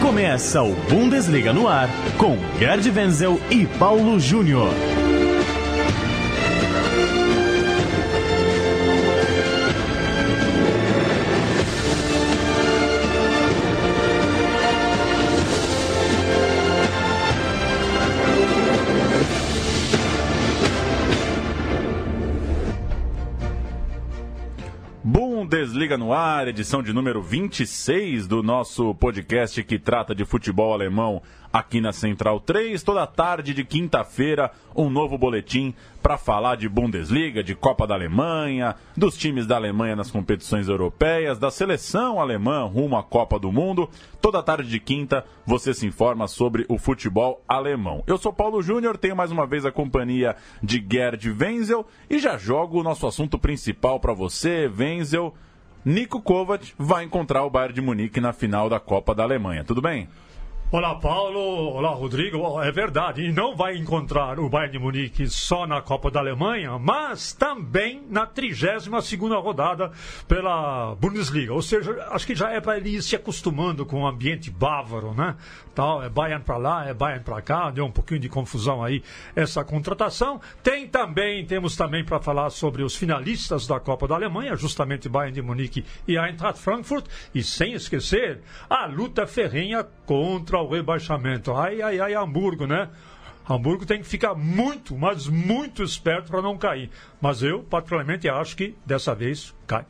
Começa o Bundesliga no ar com Gerd Wenzel e Paulo Júnior. Bundesliga no ar, edição de número 26 do nosso podcast que trata de futebol alemão aqui na Central 3. Toda tarde de quinta-feira, um novo boletim para falar de Bundesliga, de Copa da Alemanha, dos times da Alemanha nas competições europeias, da seleção alemã rumo à Copa do Mundo. Toda tarde de quinta você se informa sobre o futebol alemão. Eu sou Paulo Júnior, tenho mais uma vez a companhia de Gerd Wenzel e já jogo o nosso assunto principal para você, Wenzel. Nico Kovac vai encontrar o Bayern de Munique na final da Copa da Alemanha. Tudo bem? Olá, Paulo. Olá, Rodrigo. É verdade, e não vai encontrar o Bayern de Munique só na Copa da Alemanha, mas também na 32 rodada pela Bundesliga. Ou seja, acho que já é para ele ir se acostumando com o ambiente bávaro, né? Tal, é Bayern para lá, é Bayern para cá, deu um pouquinho de confusão aí essa contratação. Tem também, temos também para falar sobre os finalistas da Copa da Alemanha, justamente Bayern de Munique e Eintracht Frankfurt, e sem esquecer a luta ferrenha contra o rebaixamento. Ai, ai, ai, Hamburgo, né? Hamburgo tem que ficar muito, mas muito esperto para não cair. Mas eu, particularmente, acho que dessa vez cai.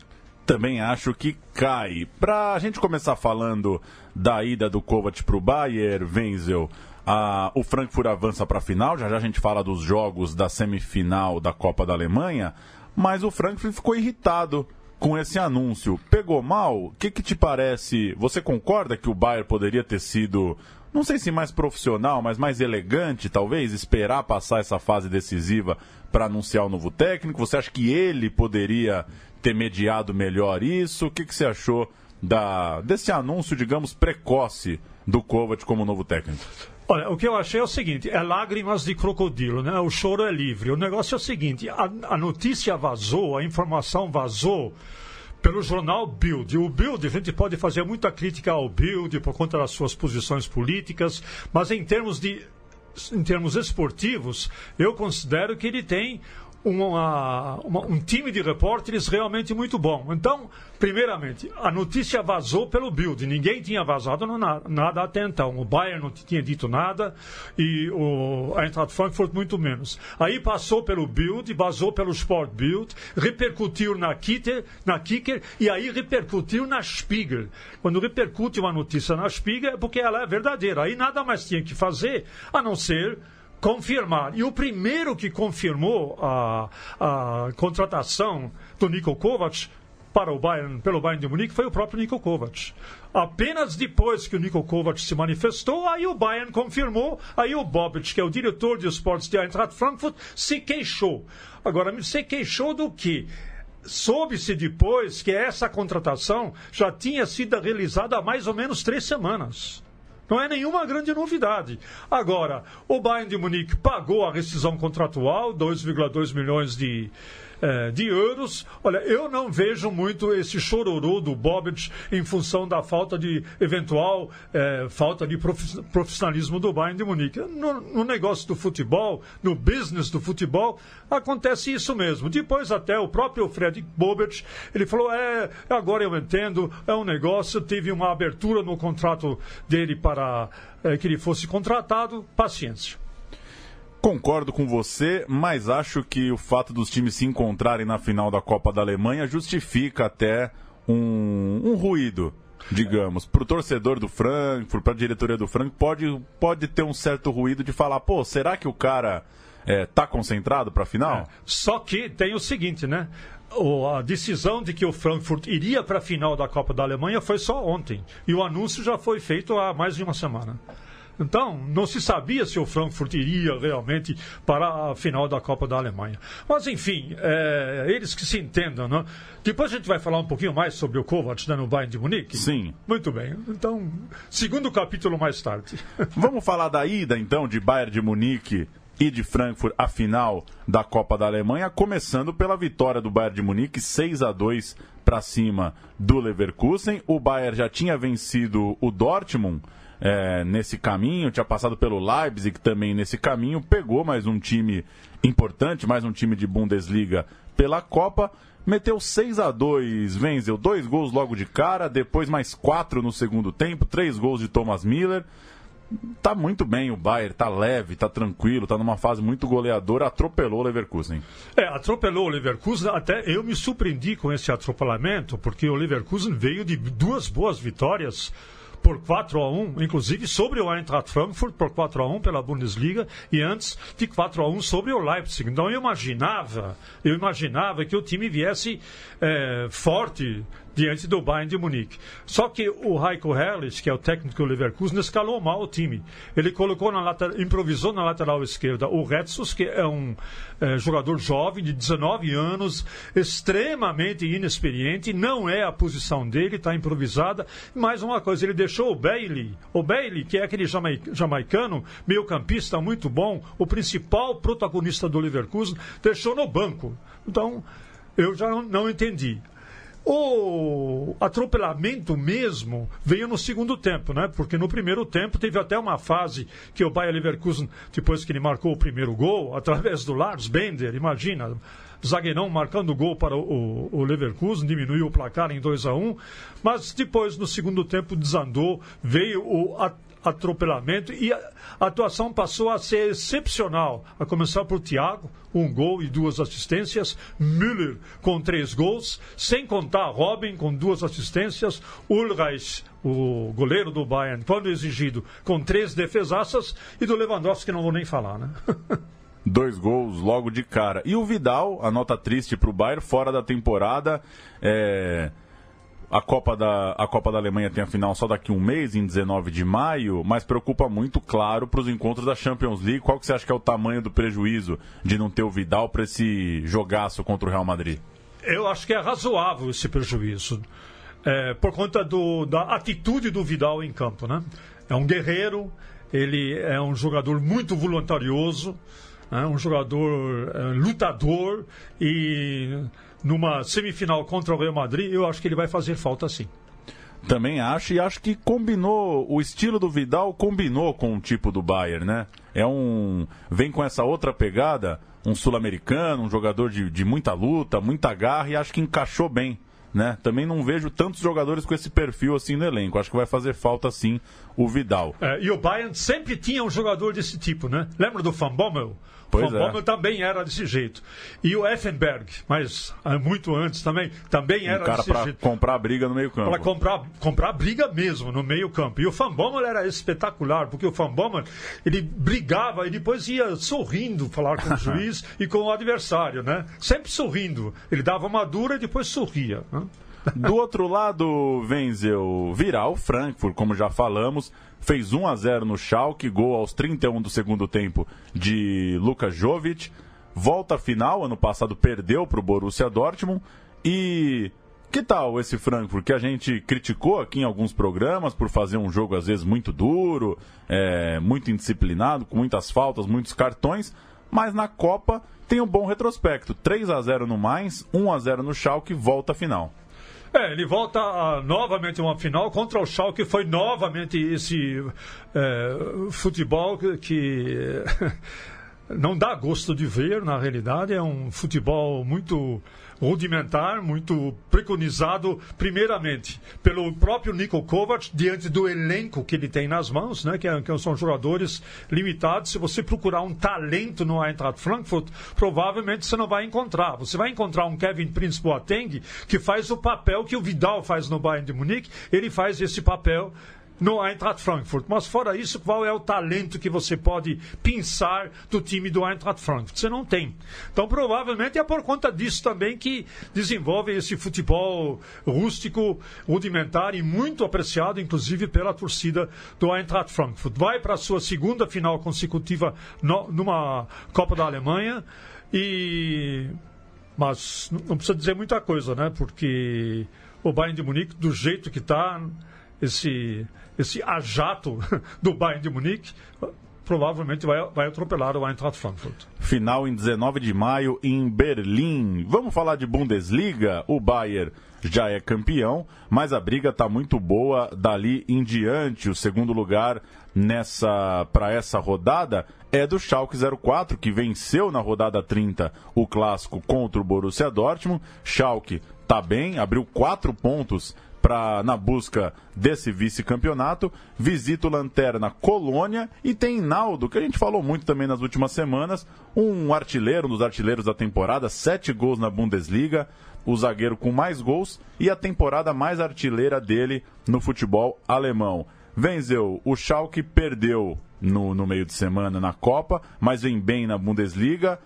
Também acho que cai. Para a gente começar falando da ida do Kovac para o Bayern, Wenzel, a, o Frankfurt avança para a final. Já já a gente fala dos jogos da semifinal da Copa da Alemanha. Mas o Frankfurt ficou irritado com esse anúncio. Pegou mal? O que, que te parece? Você concorda que o Bayern poderia ter sido, não sei se mais profissional, mas mais elegante, talvez, esperar passar essa fase decisiva para anunciar o novo técnico? Você acha que ele poderia ter mediado melhor isso? O que, que você achou da, desse anúncio, digamos, precoce do Kovac como novo técnico? Olha, o que eu achei é o seguinte: é lágrimas de crocodilo, né? O choro é livre. O negócio é o seguinte: a, a notícia vazou, a informação vazou pelo jornal Bild. O Bild, a gente pode fazer muita crítica ao Bild por conta das suas posições políticas, mas em termos de em termos esportivos, eu considero que ele tem uma, uma, um time de repórteres realmente muito bom. Então, primeiramente, a notícia vazou pelo Bild. Ninguém tinha vazado nada até então. O Bayern não tinha dito nada e o Eintracht Frankfurt muito menos. Aí passou pelo Bild, vazou pelo Sport Bild, repercutiu na Kicker, na Kicker e aí repercutiu na Spiegel. Quando repercute uma notícia na Spiegel é porque ela é verdadeira. Aí nada mais tinha que fazer a não ser confirmar. E o primeiro que confirmou a, a contratação do Niko Kovac para o Bayern, pelo Bayern de Munique foi o próprio Niko Kovac. Apenas depois que o Niko Kovac se manifestou, aí o Bayern confirmou, aí o Bobic, que é o diretor de esportes de Eintracht Frankfurt, se queixou. Agora, se queixou do que? Soube-se depois que essa contratação já tinha sido realizada há mais ou menos três semanas. Não é nenhuma grande novidade. Agora, o Bayern de Munique pagou a rescisão contratual, 2,2 milhões de é, de euros. Olha, eu não vejo muito esse chororô do Bobic em função da falta de eventual é, falta de profissionalismo do Bayern de Munique. No, no, negócio do futebol, no business do futebol, acontece isso mesmo. Depois até o próprio Fred Bobic, ele falou, é, agora eu entendo, é um negócio, teve uma abertura no contrato dele para é, que ele fosse contratado, paciência. Concordo com você, mas acho que o fato dos times se encontrarem na final da Copa da Alemanha justifica até um, um ruído, digamos. Para o torcedor do Frankfurt, para a diretoria do Frankfurt, pode, pode ter um certo ruído de falar: pô, será que o cara é, tá concentrado para a final? É, só que tem o seguinte, né? a decisão de que o Frankfurt iria para a final da Copa da Alemanha foi só ontem. E o anúncio já foi feito há mais de uma semana. Então, não se sabia se o Frankfurt iria realmente para a final da Copa da Alemanha. Mas, enfim, é, eles que se entendam, né? Depois a gente vai falar um pouquinho mais sobre o Kovac né, no Bayern de Munique? Sim. Muito bem. Então, segundo capítulo mais tarde. Vamos falar da ida, então, de Bayern de Munique e de Frankfurt a final da Copa da Alemanha, começando pela vitória do Bayern de Munique 6 a 2 para cima do Leverkusen. O Bayern já tinha vencido o Dortmund é, nesse caminho, tinha passado pelo Leipzig também nesse caminho, pegou mais um time importante, mais um time de Bundesliga pela Copa. Meteu 6 a 2 venceu dois gols logo de cara, depois mais quatro no segundo tempo, três gols de Thomas Miller tá muito bem o Bayern, tá leve, tá tranquilo, tá numa fase muito goleadora, atropelou o Leverkusen. É, atropelou o Leverkusen, até eu me surpreendi com esse atropelamento, porque o Leverkusen veio de duas boas vitórias por 4 a 1 inclusive sobre o Eintracht Frankfurt por 4 a 1 pela Bundesliga e antes de 4 a 1 sobre o Leipzig. Então eu imaginava, eu imaginava que o time viesse é, forte diante do Bayern de Munique. Só que o Heiko Herrlich, que é o técnico do Leverkusen, escalou mal o time. Ele colocou na lateral, improvisou na lateral esquerda o Retsus, que é um é, jogador jovem de 19 anos, extremamente inexperiente, não é a posição dele, está improvisada. Mais uma coisa, ele deixou o Bailey, o Bailey, que é aquele jamaicano, meio campista muito bom, o principal protagonista do Leverkusen, deixou no banco. Então, eu já não, não entendi. O atropelamento mesmo veio no segundo tempo, né? Porque no primeiro tempo teve até uma fase que o Bayer Leverkusen, depois que ele marcou o primeiro gol, através do Lars Bender, imagina, zagueirão marcando gol para o, o, Leverkusen, diminuiu o placar em 2 a 1 mas depois no segundo tempo desandou, veio o atropelamento e a atuação passou a ser excepcional, a começar por Thiago, um gol e duas assistências, Müller com três gols, sem contar Robin com duas assistências, Ulreich, o goleiro do Bayern, quando exigido, com três defesaças e do Lewandowski não vou nem falar, né? Dois gols logo de cara. E o Vidal, a nota triste para o Bayern, fora da temporada, é a Copa, da, a Copa da Alemanha tem a final só daqui um mês, em 19 de maio, mas preocupa muito, claro, para os encontros da Champions League. Qual que você acha que é o tamanho do prejuízo de não ter o Vidal para esse jogaço contra o Real Madrid? Eu acho que é razoável esse prejuízo, é, por conta do, da atitude do Vidal em campo. Né? É um guerreiro, ele é um jogador muito voluntarioso, né? um jogador é, lutador e numa semifinal contra o Real Madrid, eu acho que ele vai fazer falta sim. Também acho, e acho que combinou, o estilo do Vidal combinou com o tipo do Bayern, né? É um. Vem com essa outra pegada, um sul-americano, um jogador de, de muita luta, muita garra, e acho que encaixou bem. Né? Também não vejo tantos jogadores com esse perfil assim no elenco. Acho que vai fazer falta sim o Vidal. É, e o Bayern sempre tinha um jogador desse tipo, né? Lembra do Van Bommel? Pois Von é. também era desse jeito. E o Effenberg, mas ah, muito antes também, também era um cara desse jeito. comprar briga no meio campo. Para comprar, comprar briga mesmo no meio campo. E o Van Bommel era espetacular, porque o Van Bommel, ele brigava e depois ia sorrindo falar com o juiz e com o adversário, né? Sempre sorrindo. Ele dava uma dura e depois sorria. Né? Do outro lado, Wenzel virar o Frankfurt, como já falamos, fez 1 a 0 no Schalke, gol aos 31 do segundo tempo de Luka Jovic. Volta final, ano passado perdeu para o Borussia Dortmund. E que tal esse Frankfurt que a gente criticou aqui em alguns programas por fazer um jogo às vezes muito duro, é, muito indisciplinado, com muitas faltas, muitos cartões, mas na Copa tem um bom retrospecto. 3 a 0 no Mainz, 1 a 0 no Schalke, volta final. É, ele volta a, novamente a uma final contra o Schalke, foi novamente esse é, futebol que não dá gosto de ver, na realidade, é um futebol muito rudimentar, muito preconizado, primeiramente, pelo próprio Niko Kovac, diante do elenco que ele tem nas mãos, né, que, é, que são jogadores limitados. Se você procurar um talento no Eintracht Frankfurt, provavelmente você não vai encontrar. Você vai encontrar um Kevin Prince Boateng, que faz o papel que o Vidal faz no Bayern de Munique, ele faz esse papel no Eintracht Frankfurt. Mas fora isso, qual é o talento que você pode pensar do time do Eintracht Frankfurt? Você não tem. Então, provavelmente é por conta disso também que desenvolve esse futebol rústico, rudimentar e muito apreciado, inclusive pela torcida do Eintracht Frankfurt. Vai para a sua segunda final consecutiva no, numa Copa da Alemanha e mas não precisa dizer muita coisa, né? Porque o Bayern de Munique, do jeito que está, esse, esse ajato do Bayern de Munique provavelmente vai, vai atropelar o Eintracht Frankfurt. Final em 19 de maio em Berlim. Vamos falar de Bundesliga? O Bayern já é campeão, mas a briga está muito boa dali em diante. O segundo lugar nessa para essa rodada é do Schalke 04, que venceu na rodada 30 o clássico contra o Borussia Dortmund. Schalke está bem, abriu quatro pontos pra, na busca desse vice-campeonato. Visita o Lanterna Colônia e tem Naldo, que a gente falou muito também nas últimas semanas, um artilheiro, um dos artilheiros da temporada, sete gols na Bundesliga, o zagueiro com mais gols e a temporada mais artilheira dele no futebol alemão. Venceu, o Schalke perdeu no, no meio de semana na Copa, mas vem bem na Bundesliga,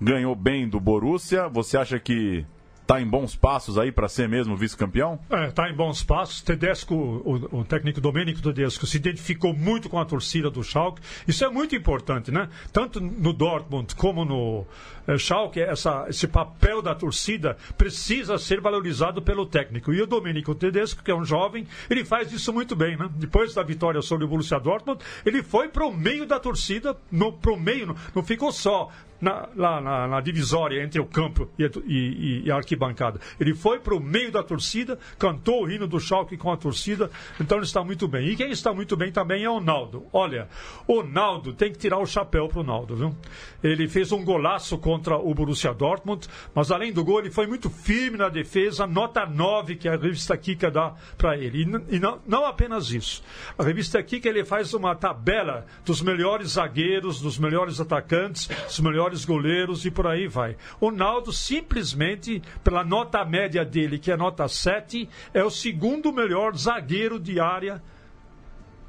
ganhou bem do Borussia. Você acha que está em bons passos aí para ser mesmo vice-campeão? Está é, tá em bons passos. Tedesco, o, o, técnico Domênico Tedesco, se identificou muito com a torcida do Schalke. Isso é muito importante, né? Tanto no Dortmund como no é, Schalke, essa, esse papel da torcida precisa ser valorizado pelo técnico. E o Domênico Tedesco, que é um jovem, ele faz isso muito bem, né? Depois da vitória sobre o Borussia Dortmund, ele foi para o meio da torcida, para o meio, não, não ficou só na, lá na, na, divisória entre o campo e, e, e a arquibancada. Ele foi para o meio da torcida, cantou o hino do Schalke com a torcida, então ele está muito bem. E quem está muito bem também é o Naldo. Olha, o Naldo tem que tirar o chapéu para o Naldo, viu? Ele fez um golaço contra o Borussia Dortmund, mas além do gol, ele foi muito firme na defesa, nota 9 que a revista Kika dá para ele. E, e não, não apenas isso. A revista Kika ele faz uma tabela dos melhores zagueiros, dos melhores atacantes, dos melhores melhores goleiros e por aí vai. O Naldo, simplesmente, pela nota média dele, que é nota 7, é o segundo melhor zagueiro de área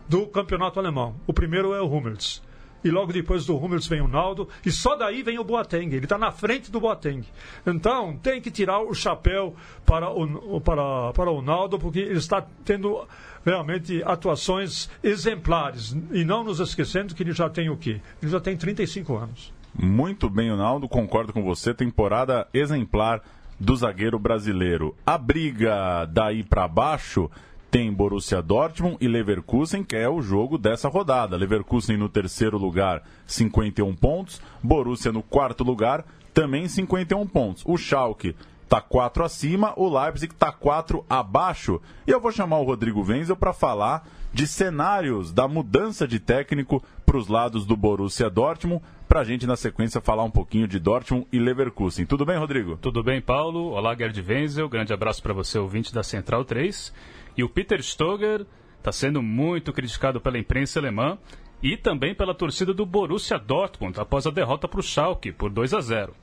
do campeonato alemão. O primeiro é o Hummels. E logo depois do Hummels vem o Naldo, e só daí vem o Boateng. Ele está na frente do Boateng. Então, tem que tirar o chapéu para o, para, para o Naldo, porque ele está tendo realmente atuações exemplares. E não nos esquecendo que ele já tem o quê? Ele já tem 35 anos. Muito bem, Ronaldo, concordo com você. Temporada exemplar do zagueiro brasileiro. A briga daí para baixo tem Borussia Dortmund e Leverkusen, que é o jogo dessa rodada. Leverkusen no terceiro lugar, 51 pontos. Borussia no quarto lugar, também 51 pontos. O Schalke está 4 acima, o Leipzig está 4 abaixo. E eu vou chamar o Rodrigo Wenzel para falar de cenários da mudança de técnico para os lados do Borussia Dortmund, para a gente na sequência falar um pouquinho de Dortmund e Leverkusen. Tudo bem, Rodrigo? Tudo bem, Paulo. Olá, Gerd Wenzel. Grande abraço para você, ouvinte da Central 3. E o Peter Stoger está sendo muito criticado pela imprensa alemã e também pela torcida do Borussia Dortmund após a derrota para o Schalke por 2 a 0.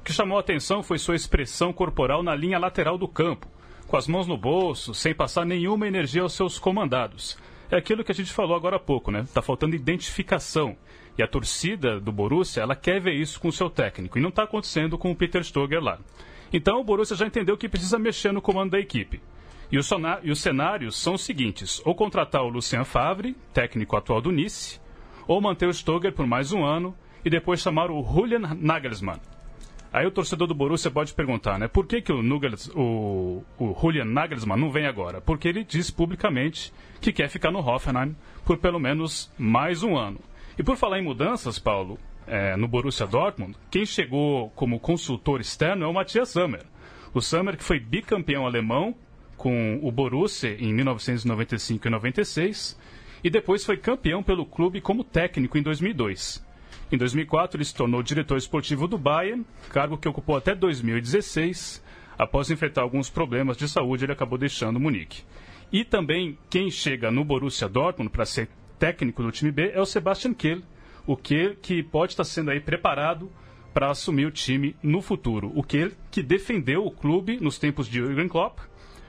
O que chamou a atenção foi sua expressão corporal na linha lateral do campo, com as mãos no bolso, sem passar nenhuma energia aos seus comandados é aquilo que a gente falou agora há pouco, né? Tá faltando identificação. E a torcida do Borussia, ela quer ver isso com o seu técnico. E não está acontecendo com o Peter Stoger lá. Então o Borussia já entendeu que precisa mexer no comando da equipe. E, e os cenários são os seguintes: ou contratar o Lucien Favre, técnico atual do Nice, ou manter o Stoger por mais um ano e depois chamar o Julian Nagelsmann. Aí o torcedor do Borussia pode perguntar, né? Por que, que o, o, o Julian Nagelsmann não vem agora? Porque ele diz publicamente que quer ficar no Hoffenheim por pelo menos mais um ano. E por falar em mudanças, Paulo, é, no Borussia Dortmund, quem chegou como consultor externo é o Matthias Sammer. O Sammer que foi bicampeão alemão com o Borussia em 1995 e 96 e depois foi campeão pelo clube como técnico em 2002. Em 2004, ele se tornou diretor esportivo do Bayern, cargo que ocupou até 2016. Após enfrentar alguns problemas de saúde, ele acabou deixando Munique. E também quem chega no Borussia Dortmund para ser técnico do time B é o Sebastian Kehl, o Kehl que pode estar sendo aí preparado para assumir o time no futuro. O Kehl que defendeu o clube nos tempos de Jürgen Klopp,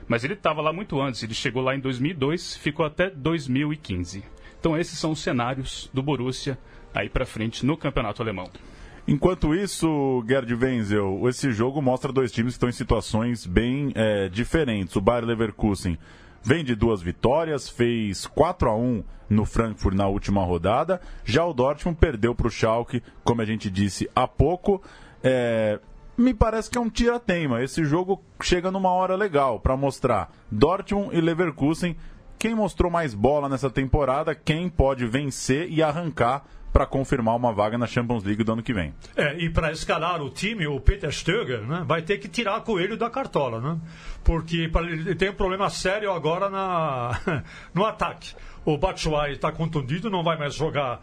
mas ele estava lá muito antes, ele chegou lá em 2002, ficou até 2015. Então esses são os cenários do Borussia aí para frente no campeonato alemão. Enquanto isso, Gerd Wenzel, esse jogo mostra dois times que estão em situações bem é, diferentes. O Bayer Leverkusen vem de duas vitórias, fez 4 a 1 no Frankfurt na última rodada. Já o Dortmund perdeu para o Schalke, como a gente disse há pouco. É, me parece que é um tira-teima. Esse jogo chega numa hora legal para mostrar Dortmund e Leverkusen quem mostrou mais bola nessa temporada, quem pode vencer e arrancar para confirmar uma vaga na Champions League do ano que vem. É, e para escalar o time, o Peter Stöger né, vai ter que tirar coelho da cartola, né? Porque ele tem um problema sério agora na, no ataque. O Batshuayi está contundido, não vai mais jogar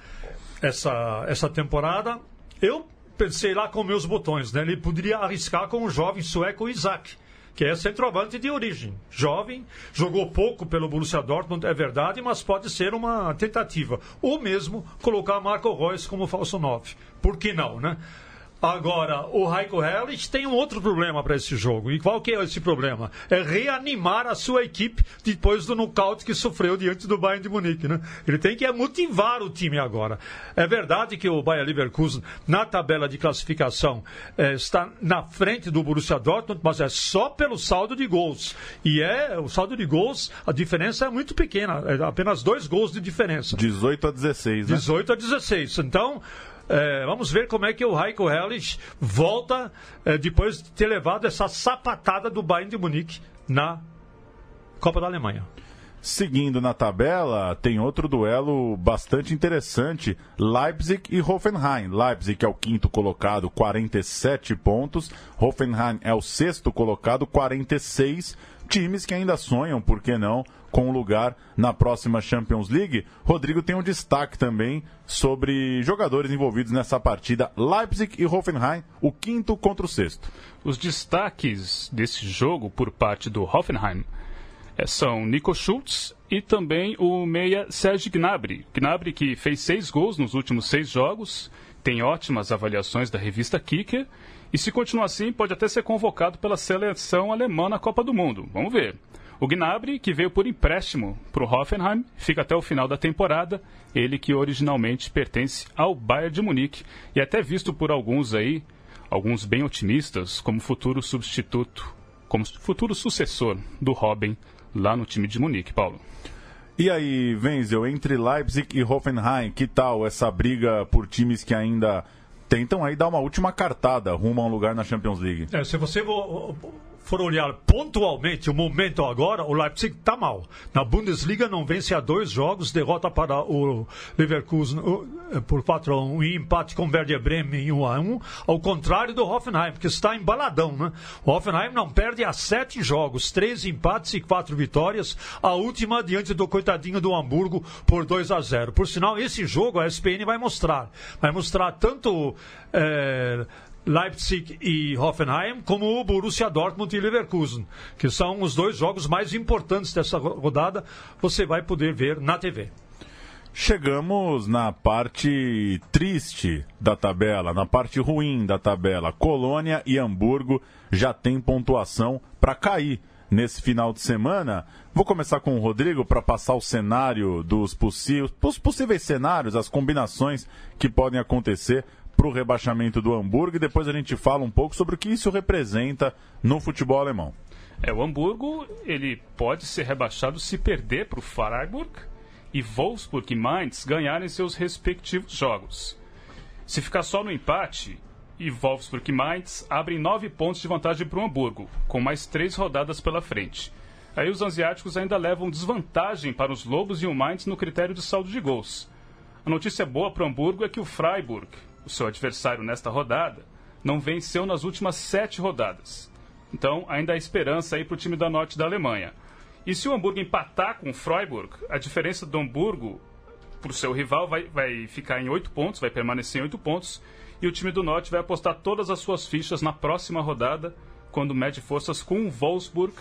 essa, essa temporada. Eu pensei lá com meus botões, né? Ele poderia arriscar com o jovem sueco Isaac que é centroavante de origem. Jovem, jogou pouco pelo Borussia Dortmund, é verdade, mas pode ser uma tentativa. Ou mesmo colocar Marco Reus como falso 9. Por que não, né? Agora, o Heiko Herrlich tem um outro problema para esse jogo. E qual que é esse problema? É reanimar a sua equipe depois do nocaute que sofreu diante do Bayern de Munique. Né? Ele tem que motivar o time agora. É verdade que o Bayern Leverkusen, na tabela de classificação, é, está na frente do Borussia Dortmund, mas é só pelo saldo de gols. E é o saldo de gols, a diferença é muito pequena. É apenas dois gols de diferença. 18 a 16, né? 18 a 16. Então... É, vamos ver como é que o Heiko Herrlich volta é, depois de ter levado essa sapatada do Bayern de Munique na Copa da Alemanha. Seguindo na tabela, tem outro duelo bastante interessante: Leipzig e Hoffenheim. Leipzig é o quinto colocado, 47 pontos. Hoffenheim é o sexto colocado, 46 times que ainda sonham, por que não, com um lugar na próxima Champions League. Rodrigo tem um destaque também sobre jogadores envolvidos nessa partida: Leipzig e Hoffenheim, o quinto contra o sexto. Os destaques desse jogo por parte do Hoffenheim são Nico Schultz e também o meia Serge Gnabry. Gnabry que fez seis gols nos últimos seis jogos, tem ótimas avaliações da revista Kicker e se continuar assim pode até ser convocado pela seleção alemã na Copa do Mundo. Vamos ver. O Gnabry, que veio por empréstimo para o Hoffenheim, fica até o final da temporada. Ele que originalmente pertence ao Bayern de Munique e é até visto por alguns aí, alguns bem otimistas, como futuro substituto, como futuro sucessor do Robin lá no time de Munique, Paulo. E aí, Wenzel, entre Leipzig e Hoffenheim, que tal essa briga por times que ainda tentam aí dar uma última cartada rumo a um lugar na Champions League? É, se você for olhar pontualmente o momento agora, o Leipzig está mal. Na Bundesliga não vence há dois jogos, derrota para o Leverkusen eh, por 4 a 1 e empate com o Werder Bremen em 1 a 1, ao contrário do Hoffenheim, que está embaladão, né? O Hoffenheim não perde há sete jogos, três empates e quatro vitórias, a última diante do coitadinho do Hamburgo por 2 a 0. Por sinal, esse jogo a SPN vai mostrar, vai mostrar tanto é, Leipzig e Hoffenheim, como o Borussia Dortmund e Leverkusen, que são os dois jogos mais importantes dessa rodada, você vai poder ver na TV. Chegamos na parte triste da tabela, na parte ruim da tabela. Colônia e Hamburgo já têm pontuação para cair nesse final de semana. Vou começar com o Rodrigo para passar o cenário dos possíveis, os possíveis cenários, as combinações que podem acontecer para o rebaixamento do Hamburgo e depois a gente fala um pouco sobre o que isso representa no futebol alemão. É, o Hamburgo ele pode ser rebaixado se perder para o Freiburg e Wolfsburg e Mainz ganharem seus respectivos jogos. Se ficar só no empate, e Wolfsburg e Mainz abrem nove pontos de vantagem para o Hamburgo, com mais três rodadas pela frente. Aí os asiáticos ainda levam desvantagem para os Lobos e o Mainz no critério de saldo de gols. A notícia boa para o Hamburgo é que o Freiburg, o seu adversário nesta rodada, não venceu nas últimas sete rodadas. Então, ainda há esperança aí para o time da norte da Alemanha. E se o Hamburgo empatar com o Freiburg, a diferença do Hamburgo para o seu rival vai, vai ficar em oito pontos, vai permanecer em oito pontos, e o time do norte vai apostar todas as suas fichas na próxima rodada, quando mede forças com o Wolfsburg,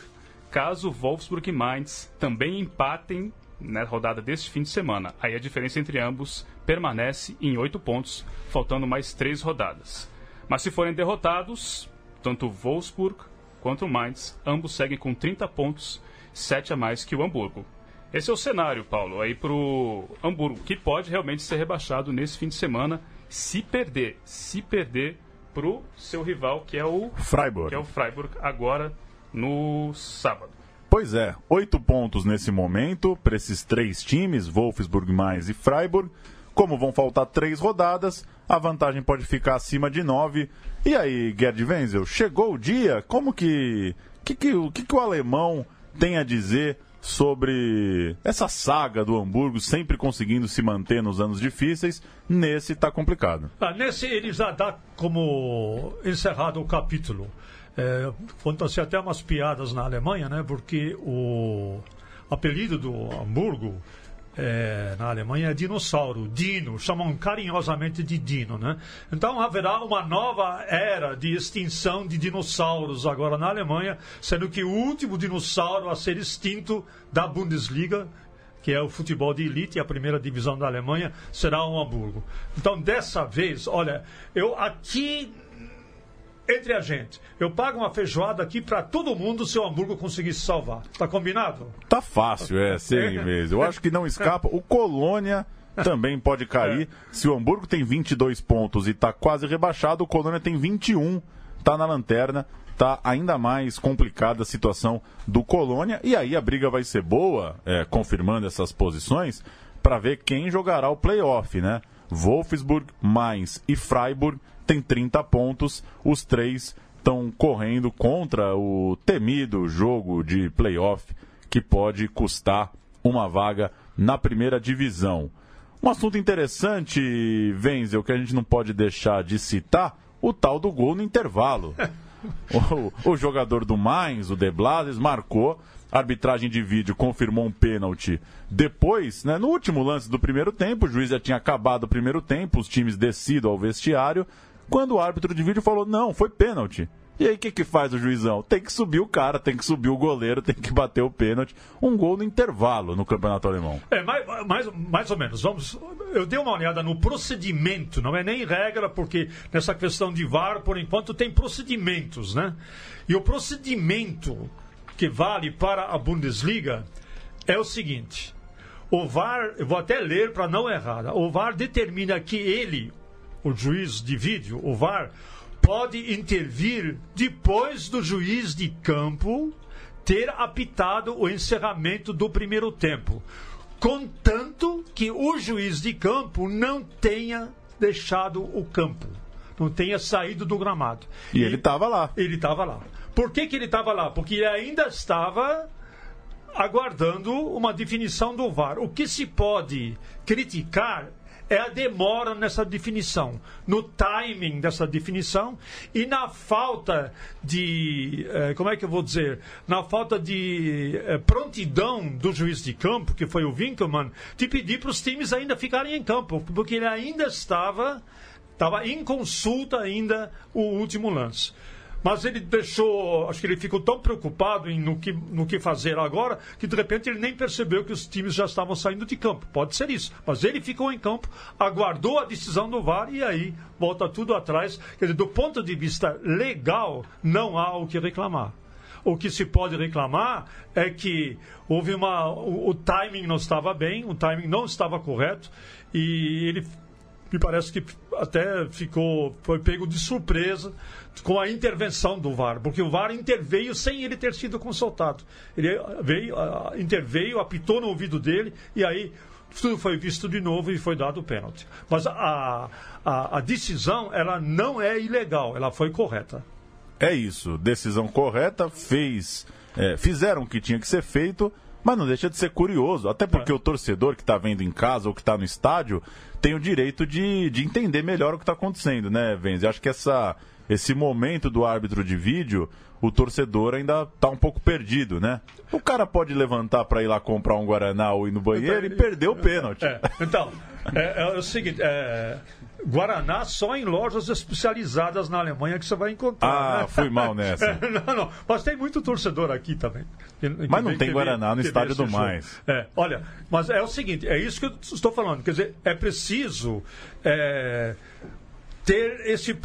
caso Wolfsburg e Mainz também empatem na rodada deste fim de semana. Aí a diferença entre ambos permanece em oito pontos, faltando mais três rodadas. Mas se forem derrotados, tanto Wolfsburg quanto o Mainz, ambos seguem com 30 pontos, 7 a mais que o Hamburgo. Esse é o cenário, Paulo, aí para o Hamburgo, que pode realmente ser rebaixado nesse fim de semana, se perder, se perder para o seu rival, que é o Freiburg. Que é o Freiburg agora no sábado. Pois é, oito pontos nesse momento para esses três times, Wolfsburg, Mainz e Freiburg. Como vão faltar três rodadas, a vantagem pode ficar acima de nove. E aí, Gerd Wenzel, chegou o dia? Como que. O que, que, que, que o alemão tem a dizer sobre essa saga do Hamburgo sempre conseguindo se manter nos anos difíceis. Nesse está complicado. Ah, nesse ele já dá como encerrado o capítulo. É, Contam-se até umas piadas na Alemanha, né? Porque o apelido do Hamburgo é, na Alemanha é dinossauro, Dino, chamam carinhosamente de Dino, né? Então haverá uma nova era de extinção de dinossauros agora na Alemanha, sendo que o último dinossauro a ser extinto da Bundesliga, que é o futebol de elite, a primeira divisão da Alemanha, será o Hamburgo. Então dessa vez, olha, eu aqui entre a gente. Eu pago uma feijoada aqui para todo mundo se o Hamburgo conseguir se salvar. Tá combinado? Tá fácil, é, sem vezes. Eu acho que não escapa. O Colônia também pode cair. Se o Hamburgo tem 22 pontos e está quase rebaixado, o Colônia tem 21, está na lanterna. Tá ainda mais complicada a situação do Colônia. E aí a briga vai ser boa, é, confirmando essas posições, para ver quem jogará o playoff, né? Wolfsburg, Mainz e Freiburg tem 30 pontos. Os três estão correndo contra o temido jogo de playoff que pode custar uma vaga na primeira divisão. Um assunto interessante, Wenzel, que a gente não pode deixar de citar, o tal do gol no intervalo. o, o, jogador do Mainz, o De Blases, marcou, a arbitragem de vídeo confirmou um pênalti. Depois, né, no último lance do primeiro tempo, o juiz já tinha acabado o primeiro tempo, os times descido ao vestiário, quando o árbitro de vídeo falou, não, foi pênalti. E aí o que, que faz o juizão? Tem que subir o cara, tem que subir o goleiro, tem que bater o pênalti. Um gol no intervalo no campeonato alemão. É, mais, mais, mais ou menos. Vamos, eu dei uma olhada no procedimento, não é nem regra, porque nessa questão de VAR, por enquanto, tem procedimentos, né? E o procedimento que vale para a Bundesliga é o seguinte: o VAR, eu vou até ler para não errar, o VAR determina que ele, o juiz de vídeo, o VAR, pode intervir depois do juiz de campo ter apitado o encerramento do primeiro tempo, contanto que o juiz de campo não tenha deixado o campo, não tenha saído do gramado. E, e ele estava lá. Ele estava lá. Por que, que ele estava lá? Porque ele ainda estava aguardando uma definição do VAR. O que se pode criticar é a demora nessa definição, no timing dessa definição e na falta de, eh, como é que eu vou dizer, na falta de eh, prontidão do juiz de campo, que foi o Winkelmann, de pedir para os times ainda ficarem em campo, porque ele ainda estava, estava em consulta ainda o último lance. Mas ele deixou, acho que ele ficou tão preocupado em no que, no que fazer agora, que de repente ele nem percebeu que os times já estavam saindo de campo. Pode ser isso. Mas ele ficou em campo, aguardou a decisão do VAR e aí volta tudo atrás. Quer dizer, do ponto de vista legal, não há o que reclamar. O que se pode reclamar é que houve uma. O, o timing não estava bem, o timing não estava correto, e ele me parece que até ficou, foi pego de surpresa com a intervenção do VAR, porque o VAR interveio sem ele ter sido consultado. Ele veio, interveio, apitou no ouvido dele e aí tudo foi visto de novo e foi dado o pênalti. Mas a, a, a decisão, ela não é ilegal, ela foi correta. É isso, decisão correta, fez, é, fizeram o que tinha que ser feito, mas não deixa de ser curioso, até porque é. o torcedor que está vendo em casa ou que está no estádio tem o direito de, de entender melhor o que está acontecendo, né, Venz? Acho que essa, esse momento do árbitro de vídeo, o torcedor ainda está um pouco perdido, né? O cara pode levantar para ir lá comprar um Guaraná ou ir no banheiro então, e perder o pênalti. É, então, é, é, o seguinte, é, Guaraná só em lojas especializadas na Alemanha que você vai encontrar. Ah, né? fui mal nessa. não, não. Mas tem muito torcedor aqui também. Que, mas não tem Guaraná no estádio do Mais. É, olha, mas é o seguinte, é isso que eu estou falando. Quer dizer, é preciso. É, ter esse,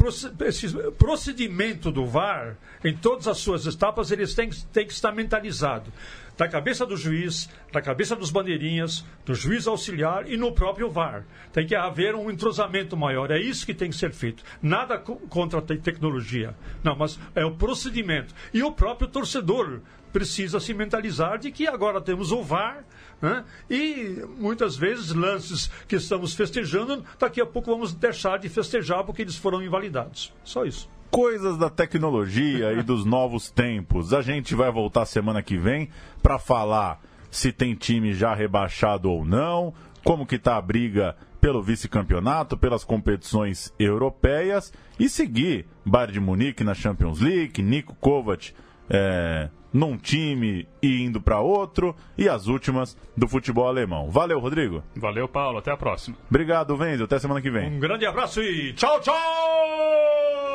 esse procedimento do VAR em todas as suas etapas, eles têm, têm que estar mentalizados da cabeça do juiz, da cabeça dos bandeirinhas, do juiz auxiliar e no próprio VAR. Tem que haver um entrosamento maior. É isso que tem que ser feito. Nada contra a tecnologia. Não, mas é o procedimento. E o próprio torcedor precisa se mentalizar de que agora temos o VAR. Né? E muitas vezes lances que estamos festejando, daqui a pouco vamos deixar de festejar porque eles foram invalidados. Só isso coisas da tecnologia e dos novos tempos. A gente vai voltar semana que vem para falar se tem time já rebaixado ou não, como que tá a briga pelo vice-campeonato, pelas competições europeias e seguir Bayern de Munique na Champions League, Nico Kovac é, num time e indo para outro e as últimas do futebol alemão. Valeu, Rodrigo. Valeu, Paulo. Até a próxima. Obrigado, Vendo. Até semana que vem. Um grande abraço e tchau, tchau!